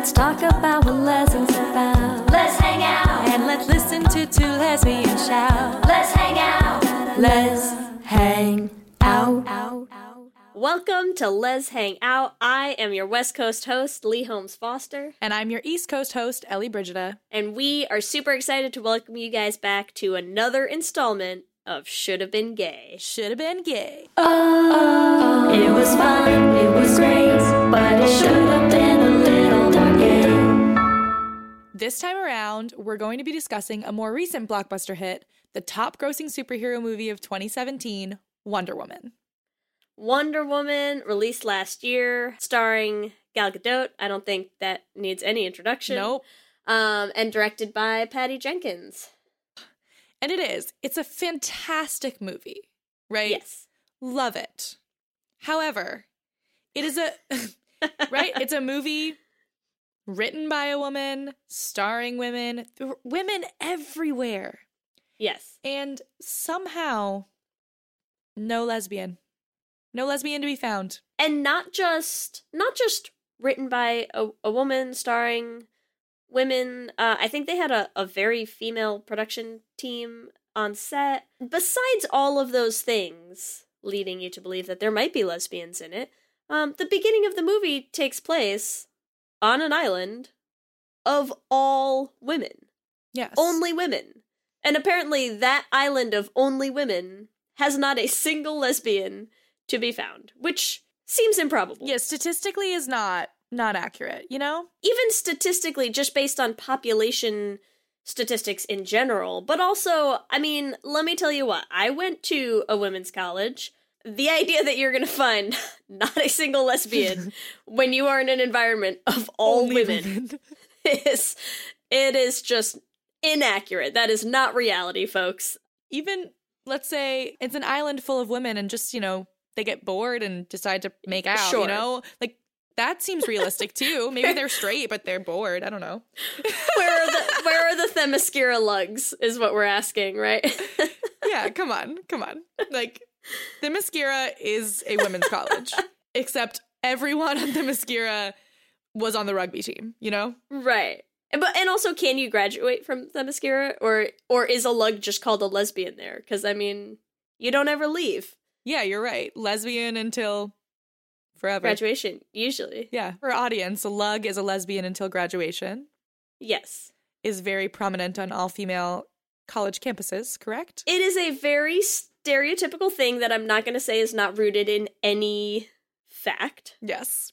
let's talk about what lessons about. Let's hang out. And let's listen to two lesbians shout. Let's hang out. Let's hang out. Welcome to Lez Hang Out. I am your West Coast host, Leigh Holmes Foster, And I'm your East Coast host, Ellie Brigida. and we are super excited to welcome you guys back to another installment of Should Have Been Gay. Should have been gay. Oh, it was fun, it was great, but it should have been This time around, we're going to be discussing a more recent blockbuster hit, the top grossing superhero movie of 2017, Wonder Woman. Wonder Woman, released last year, starring Gal Gadot. I don't think that needs any introduction. Nope. Um, and directed by Patty Jenkins. And it is. It's a fantastic movie, right? Yes. Love it. However, it is a right, it's a movie written by a woman, starring women, women everywhere. Yes. And somehow no lesbian. No lesbian to be found. and not just not just written by a, a woman starring women uh, i think they had a, a very female production team on set besides all of those things leading you to believe that there might be lesbians in it um, the beginning of the movie takes place on an island of all women Yes. only women and apparently that island of only women has not a single lesbian to be found which seems improbable Yeah, statistically is not not accurate, you know? even statistically, just based on population statistics in general, but also, I mean, let me tell you what, I went to a women's college. The idea that you're gonna find not a single lesbian when you are in an environment of all Only women is it is just inaccurate. That is not reality, folks. Even let's say it's an island full of women and just, you know, they get bored and decide to make out, Sure. you know? Like that seems realistic too. Maybe they're straight, but they're bored. I don't know. Where are the where are the Themyscira lugs? Is what we're asking, right? Yeah, come on, come on. Like Themyscira is a women's college, except everyone on Themyscira was on the rugby team, you know? Right. And- But and also can you graduate from Themyscira or or is a lug just called a lesbian there? Cuz I mean, you don't ever leave Yeah, you're right. Lesbian until forever. graduation usually. Yeah. For audience, a lug is a lesbian until graduation. Yes. Is very prominent on all female college campuses, correct? It is a very stereotypical thing that I'm not going to say is not rooted in any fact. Yes.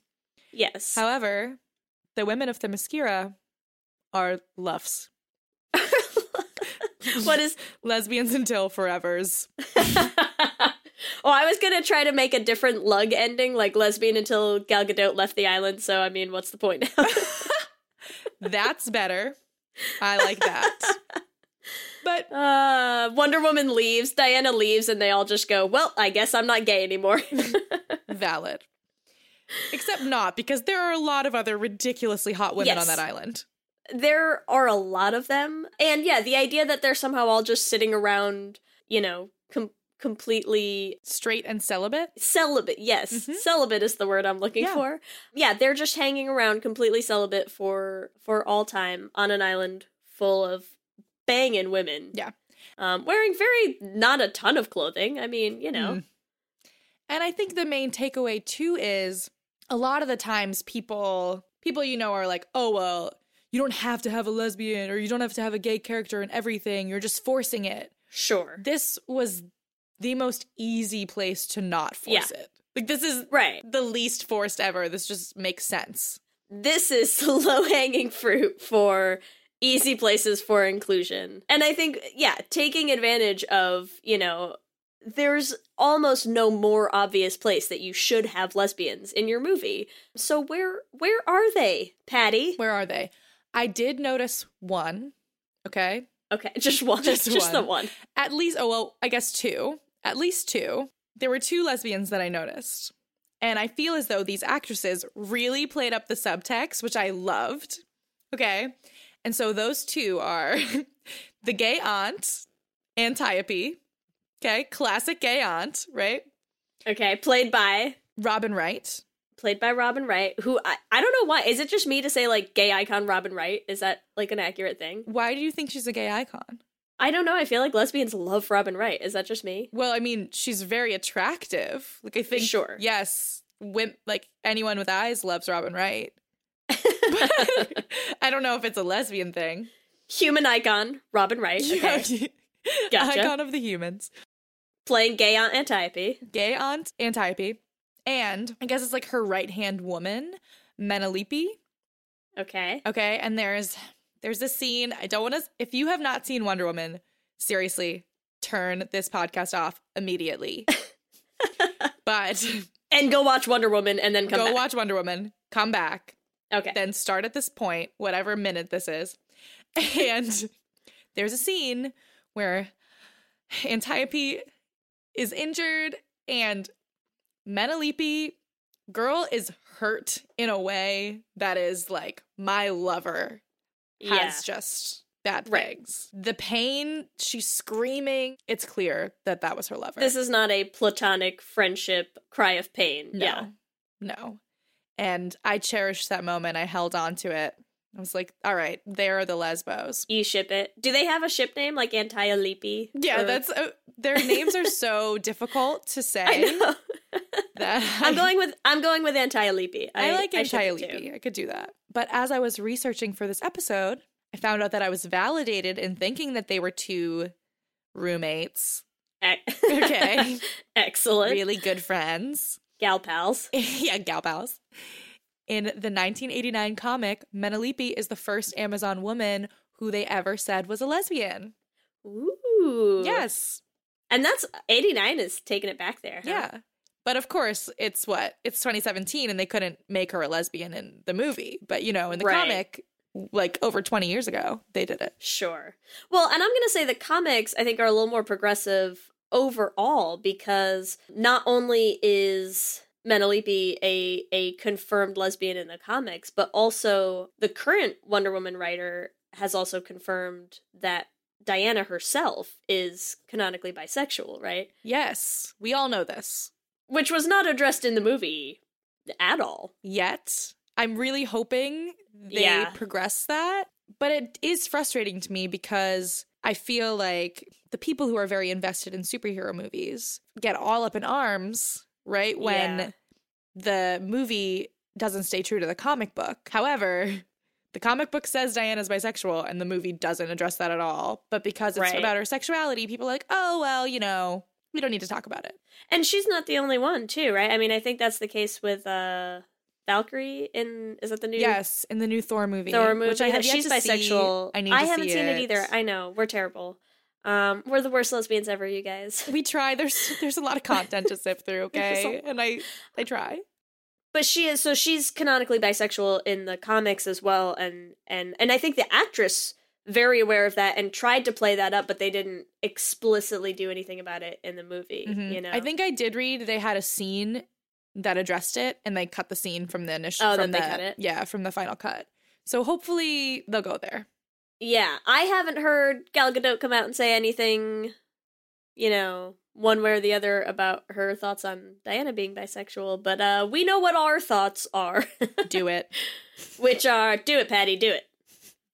Yes. However, the women of Themyscira are luffs. what is Lesbians until forevers. Oh, I was gonna try to make a different lug ending, like lesbian until Gal Gadot left the island. So I mean, what's the point now? That's better. I like that. But Uh, Wonder Woman leaves, Diana leaves, and they all just go, Well, I guess I'm not gay anymore. valid. Except not, because there are a lot of other ridiculously hot women Yes. on that island. there are a lot of them. And yeah, the idea that they're somehow all just sitting around, you know, com- completely Straight and celibate. celibate. Yes, Mhm. celibate is the word I'm looking Yeah. for. Yeah, they're just hanging around completely celibate for for all time on an island full of banging women. Yeah. Um, wearing very not a ton of clothing. I mean, you know. Mm. And I think the main takeaway too is a lot of the times people people you know are like, "Oh, well, you don't have to have a lesbian or you don't have to have a gay character and everything. You're just forcing it." Sure. This was the most easy place to not force it. Like this is Right. the least forced ever. This just makes sense. this is low hanging fruit for easy places for inclusion. And I think, yeah, taking advantage of, you know, there's almost no more obvious place that you should have lesbians in your movie. So where where are they, Patty? Where are they? I did notice one. Okay. Okay, just one. Just Just, the one. one. At least, oh, well, I guess two. At least two. There were two lesbians that I noticed. And I feel as though these actresses really played up the subtext, which I loved. Okay. And so those two are the gay aunt, Antiope. Okay. Classic gay aunt, right? Okay, played by Robin Wright. played by Robin Wright, who I, I don't know why. Is it just me to say like gay icon Robin Wright? Is that like an accurate thing? Why do you think she's a gay icon? I don't know. I feel like lesbians love Robin Wright. Is that just me? Well, I mean, she's very attractive. Like I think Sure. Yes, wim- like anyone with eyes loves Robin Wright. I don't know if it's a lesbian thing. Human icon Robin Wright. Okay. Gotcha. Icon of the humans. Playing gay Aunt Antiope. Gay aunt Antiope. And I guess it's like her right hand woman, Menalippe. Okay. Okay. And there's there's this scene. I don't want to if you have not seen Wonder Woman, seriously, turn this podcast off immediately. but And go watch Wonder Woman and then come go back. watch Wonder Woman, come back, Okay. then start at this point, whatever minute this is. And there's a scene where Antiope is injured and Menalippe, girl, is hurt in a way that is like my lover has yeah. just bad Right. The pain, she's screaming. It's clear that that was her lover. This is not a platonic friendship cry of pain. No. Yeah. No. And I cherished that moment. I held on to it. I was like, all right, there are the lesbos. You ship it. Do they have a ship name like Antiope? Yeah, Or- that's uh, their names are so difficult to say I know. that I'm going with I'm going with Antiope. I, like ship it too. Antiope. I could do that. But as I was researching for this episode, I found out that I was validated in thinking that they were two roommates, Ec- Okay. Excellent. really good friends. Gal pals. yeah, gal pals. In the 1989 comic, Menalippe is the first Amazon woman who they ever said was a lesbian. Ooh. Yes. And that's 89 is taking it back there. huh? Yeah. But of course, it's what? It's 2017 and they couldn't make her a lesbian in the movie. But, you know, in the Right. comic, like over 20 years ago, they did it. Sure. Well, and I'm going to say the comics, I think, are a little more progressive overall because not only is Menalippe a, a confirmed lesbian in the comics, but also the current Wonder Woman writer has also confirmed that Diana herself is canonically bisexual, right? Yes. We all know this. Which was not addressed in the movie at all. Yet. I'm really hoping they Yeah. progress that. But it is frustrating to me because I feel like the people who are very invested in superhero movies get all up in arms, right? When Yeah. the movie doesn't stay true to the comic book. However, the comic book says Diana's bisexual and the movie doesn't address that at all. But because it's Right. about her sexuality, people are like, oh, well, you know, we don't need to talk about it. And she's not the only one, too, right? I mean, I think that's the case with uh Valkyrie in is that the new Yes, in the new Thor movie. Thor movie? Which I have yet she's to bisexual. See. I need to haven't see seen it. either. I know we're terrible. Um, we're the worst lesbians ever, you guys. we try. There's there's a lot of content to sift through, okay? And I I try. But she is so she's canonically bisexual in the comics as well, and and and I think the actress very aware of that and tried to play that up, but they didn't explicitly do anything about it in the movie. Mhm. You know, I think I did read they had a scene that addressed it, and they cut the scene from the initial. Oh, from that they the, cut it? Yeah, from the final cut. So hopefully they'll go there. Yeah, I haven't heard Gal Gadot come out and say anything, you know, one way or the other about her thoughts on Diana being bisexual, but uh we know what our thoughts are, Do it. which are do it, Patty, do it.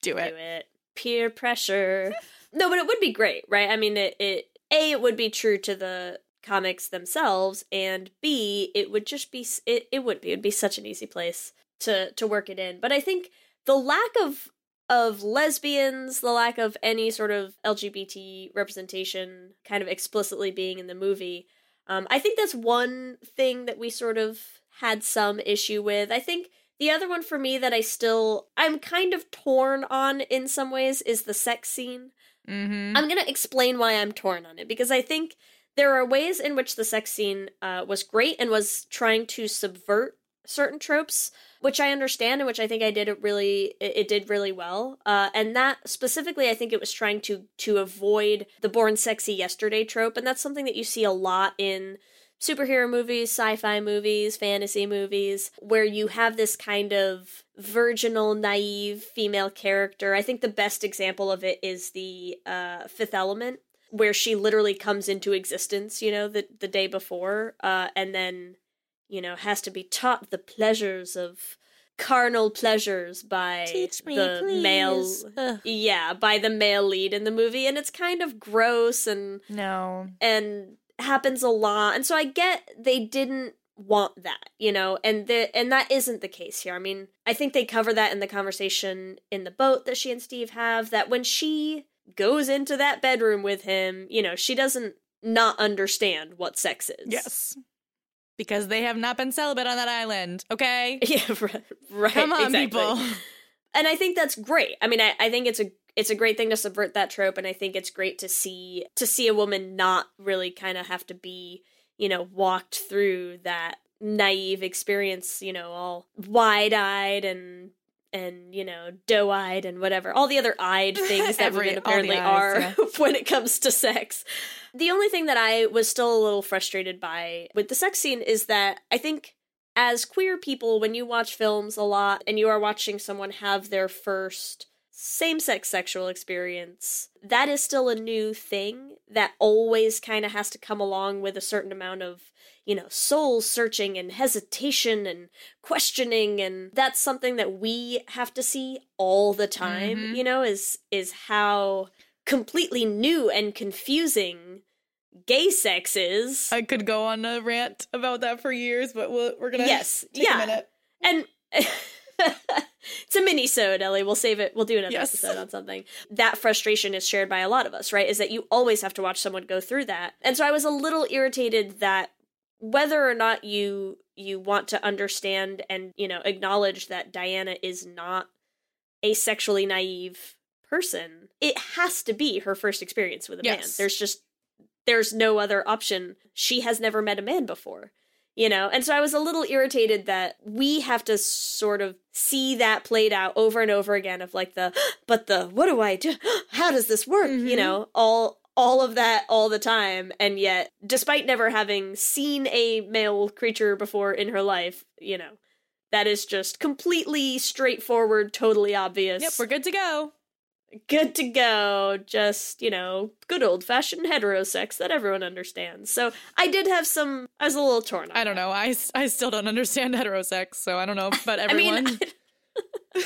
Do it. Do it. Peer pressure. no, but it would be great, right? I mean, it, it A it would be true to the comics themselves and B it would just be it, it would be it would be such an easy place to to work it in. But I think the lack of of lesbians, the lack of any sort of LGBT representation kind of explicitly being in the movie, um, I think that's one thing that we sort of had some issue with. I think the other one for me that I still I'm kind of torn on in some ways is the sex scene. Mm-hmm. I'm gonna explain why I'm torn on it because I think there are ways in which the sex scene uh, was great and was trying to subvert certain tropes which I understand and which I think I did it really it, it did really well. Uh, and that specifically, I think it was trying to to avoid the born sexy yesterday trope, and that's something that you see a lot in superhero movies, sci-fi movies, fantasy movies, where you have this kind of virginal, naive female character. I think the best example of it is the uh, Fifth Element, where she literally comes into existence, you know, the the day before, uh, and then you know, has to be taught the pleasures of carnal pleasures by Teach me, the please. male Ugh. yeah, by the male lead in the movie and it's kind of gross and No. and happens a lot. And so I get they didn't want that, you know, and the and that isn't the case here. I mean, I think they cover that in the conversation in the boat that she and Steve have that when she goes into that bedroom with him, you know, she doesn't not understand what sex is. Yes. Because they have not been celibate on that island. Okay. Yeah, right. right Come on, exactly. people. and I think that's great. I mean, I, I think it's a it's a great thing to subvert that trope, and I think it's great to see to see a woman not really kind of have to be, you know, walked through that naive experience, you know, all wide eyed and and you know doe eyed and whatever, all the other eyed things that Every- women apparently eyes, are yeah. when it comes to sex. The only thing that I was still a little frustrated by with the sex scene is that I think as queer people, when you watch films a lot and you are watching someone have their first same sex sexual experience, that is still a new thing that always kind of has to come along with a certain amount of, you know, soul searching and hesitation and questioning. And that's something that we have to see all the time, Mhm. you know, is, is how completely new and confusing gay sex is. I could go on a rant about that for years, but we'll, we're gonna Yes, take yeah. a minute. and it's a mini sode ellie. We'll save it. We'll do another Yes. episode on something. That frustration is shared by a lot of us right? Is that you always have to watch someone go through that. And so i was a little irritated that whether or not you you want to understand and you know acknowledge that diana is not a sexually naive person it has to be her first experience with a man. There's just there's no other option. She has never met a man before you know? And so i was a little irritated that we have to sort of see that played out over and over again of like the but the what do i do? How does this work? You Mhm. know all all of that all the time. And yet despite never having seen a male creature before in her life you know that is just completely straightforward totally obvious. Yep, we're good to go. Good to go. Just, you know, good old fashioned heterosex that everyone understands. So I did have some, I was a little torn I don't that. know. I still don't understand heterosex, so I don't know about I everyone. mean,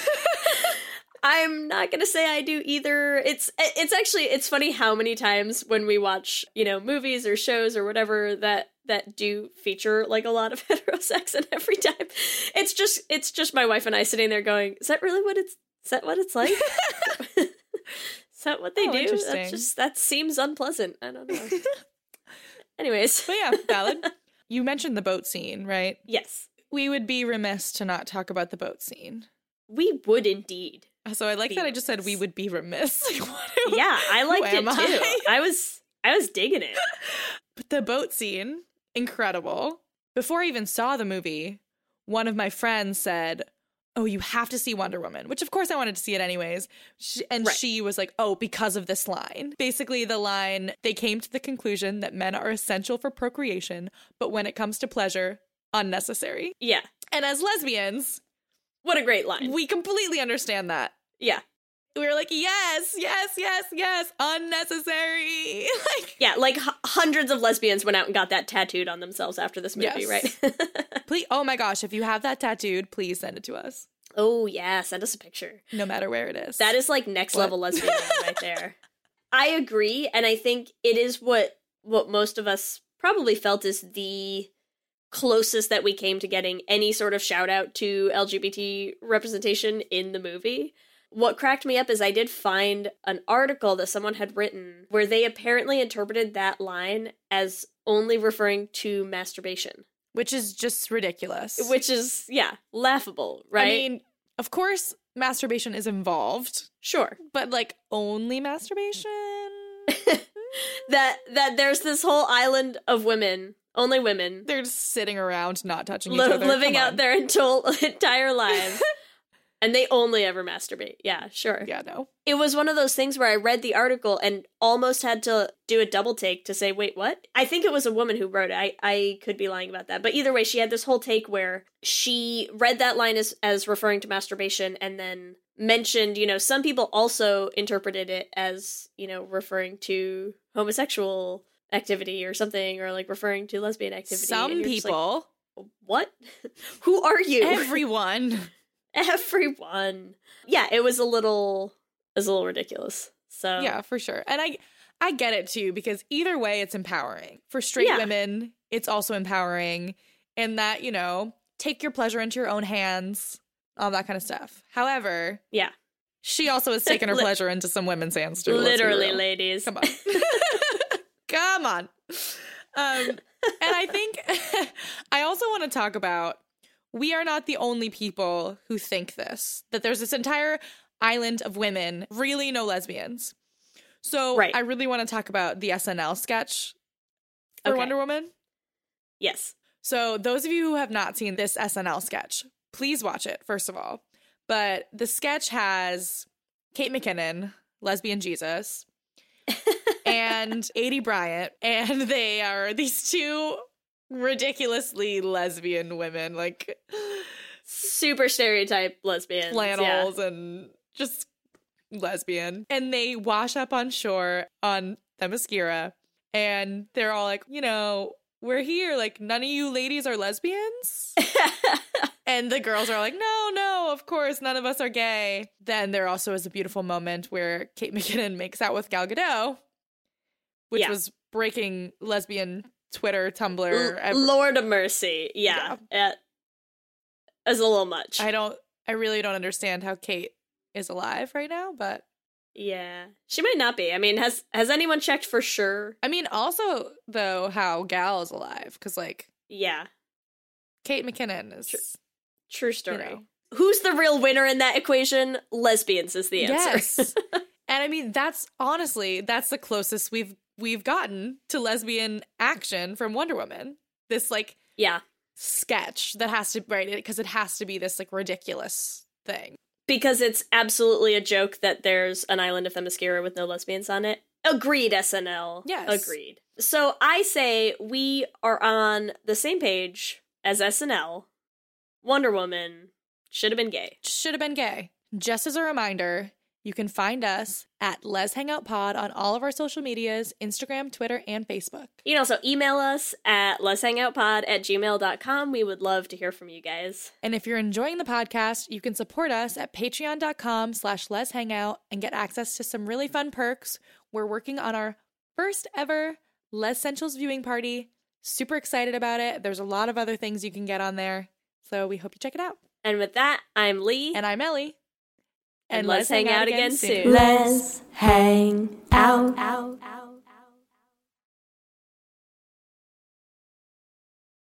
I'm not gonna say I do either. It's it's actually it's funny how many times when we watch you know movies or shows or whatever that that do feature like a lot of heterosex, and every time it's just it's just my wife and I sitting there going, "Is that really what it's is that what it's like? That what they Oh, do? interesting. That just that seems unpleasant. I don't know." Anyways, but yeah, valid. You mentioned the boat scene, right? yes, We would be remiss to not talk about the boat scene. we would indeed. So I like that I just said we would be remiss. Like, what- Yeah, I liked it too. I? I was I was digging it. But the boat scene, incredible. Before I even saw the movie, one of my friends said, Oh, you have to see Wonder Woman, which of course I wanted to see it anyways. She, and Right. she was like, Oh, because of this line. Basically, the line they came to the conclusion that men are essential for procreation, but when it comes to pleasure, unnecessary. Yeah. And as lesbians, What a great line. we completely understand that. yeah. We were like, Yes, yes, yes, yes, unnecessary. like, Yeah, like h- hundreds of lesbians went out and got that tattooed on themselves after this movie, Yes. right? please, oh my gosh, if you have that tattooed, please send it to us, oh, yeah, send us a picture. no matter where it is. That is like next What? level lesbian right there. I agree, and I think it is what what most of us probably felt is the closest that we came to getting any sort of shout out to LGBT representation in the movie. What cracked me up is I did find an article that someone had written where they apparently interpreted that line as only referring to masturbation, which is just ridiculous. which is yeah, laughable, right? I mean, of course, masturbation is involved, sure. but like only masturbation. that that there's this whole island of women Only women. They're just sitting around, not touching each other. living out their entire, entire lives. and they only ever masturbate. Yeah, sure. Yeah, no. It was one of those things where I read the article and almost had to do a double take to say, wait, what? I think it was a woman who wrote it. I, I could be lying about that. But either way, she had this whole take where she read that line as, as referring to masturbation and then mentioned, you know, some people also interpreted it as, you know, referring to homosexual activity or something or like referring to lesbian activity. Some And like, people, what? who are you? everyone. Everyone. Yeah, it was a little it was a little ridiculous. So Yeah, for sure. And I I get it too because either way it's empowering. For straight Yeah. women, it's also empowering in that, you know, take your pleasure into your own hands, all that kind of stuff. However, Yeah. she also has taken her pleasure into some women's hands too. literally, ladies. Come on. Come on. Um, and I think I also want to talk about we are not the only people who think this, that there's this entire island of women, really no lesbians. So Right. I really want to talk about the SNL sketch for Okay. Wonder Woman. Yes. So, those of you who have not seen this SNL sketch, please watch it, first of all. But the sketch has Kate McKinnon, lesbian Jesus, and Aidy Bryant, and they are these two ridiculously lesbian women, like Super stereotype lesbians. flannels and just lesbian. And they wash up on shore on Themyscira, and they're all like, you know, we're here. Like, none of you ladies are lesbians. And the girls are like, no, no, of course, none of us are gay. Then there also is a beautiful moment where Kate McKinnon makes out with Gal Gadot, which Yeah. was breaking lesbian Twitter, Tumblr. Lord of mercy. Yeah. Yeah. Uh, it's a little much. I don't, I really don't understand how Kate is alive right now, but yeah. She might not be. I mean, has has anyone checked for sure? I mean, also though, how Gal is alive because like Yeah. Kate McKinnon is. True. True story. know. Who's the real winner in that equation? Lesbians is the answer. Yes. and I mean, that's honestly that's the closest we've we've gotten to lesbian action from Wonder Woman. This like yeah. sketch that has to right because it has to be this like ridiculous thing. Because it's absolutely a joke that there's an island of Themyscira with no lesbians on it. Agreed, SNL. Yes. Agreed. So I say we are on the same page as SNL. Wonder Woman should have been gay. Should have been gay. Just as a reminder, you can find us at Lez Hangout Pod on all of our social medias Instagram, Twitter, and Facebook. You can also email us at lezhangoutpod at gmail.com. We would love to hear from you guys. And if you're enjoying the podcast, you can support us at patreon.com slash Lez Hangout and get access to some really fun perks. We're working on our first ever Les Essentials viewing party. Super excited about it. There's a lot of other things you can get on there. So we hope you check it out. And with that, I'm Leigh. And I'm Ellie. And let's hang out again soon. Let's hang out.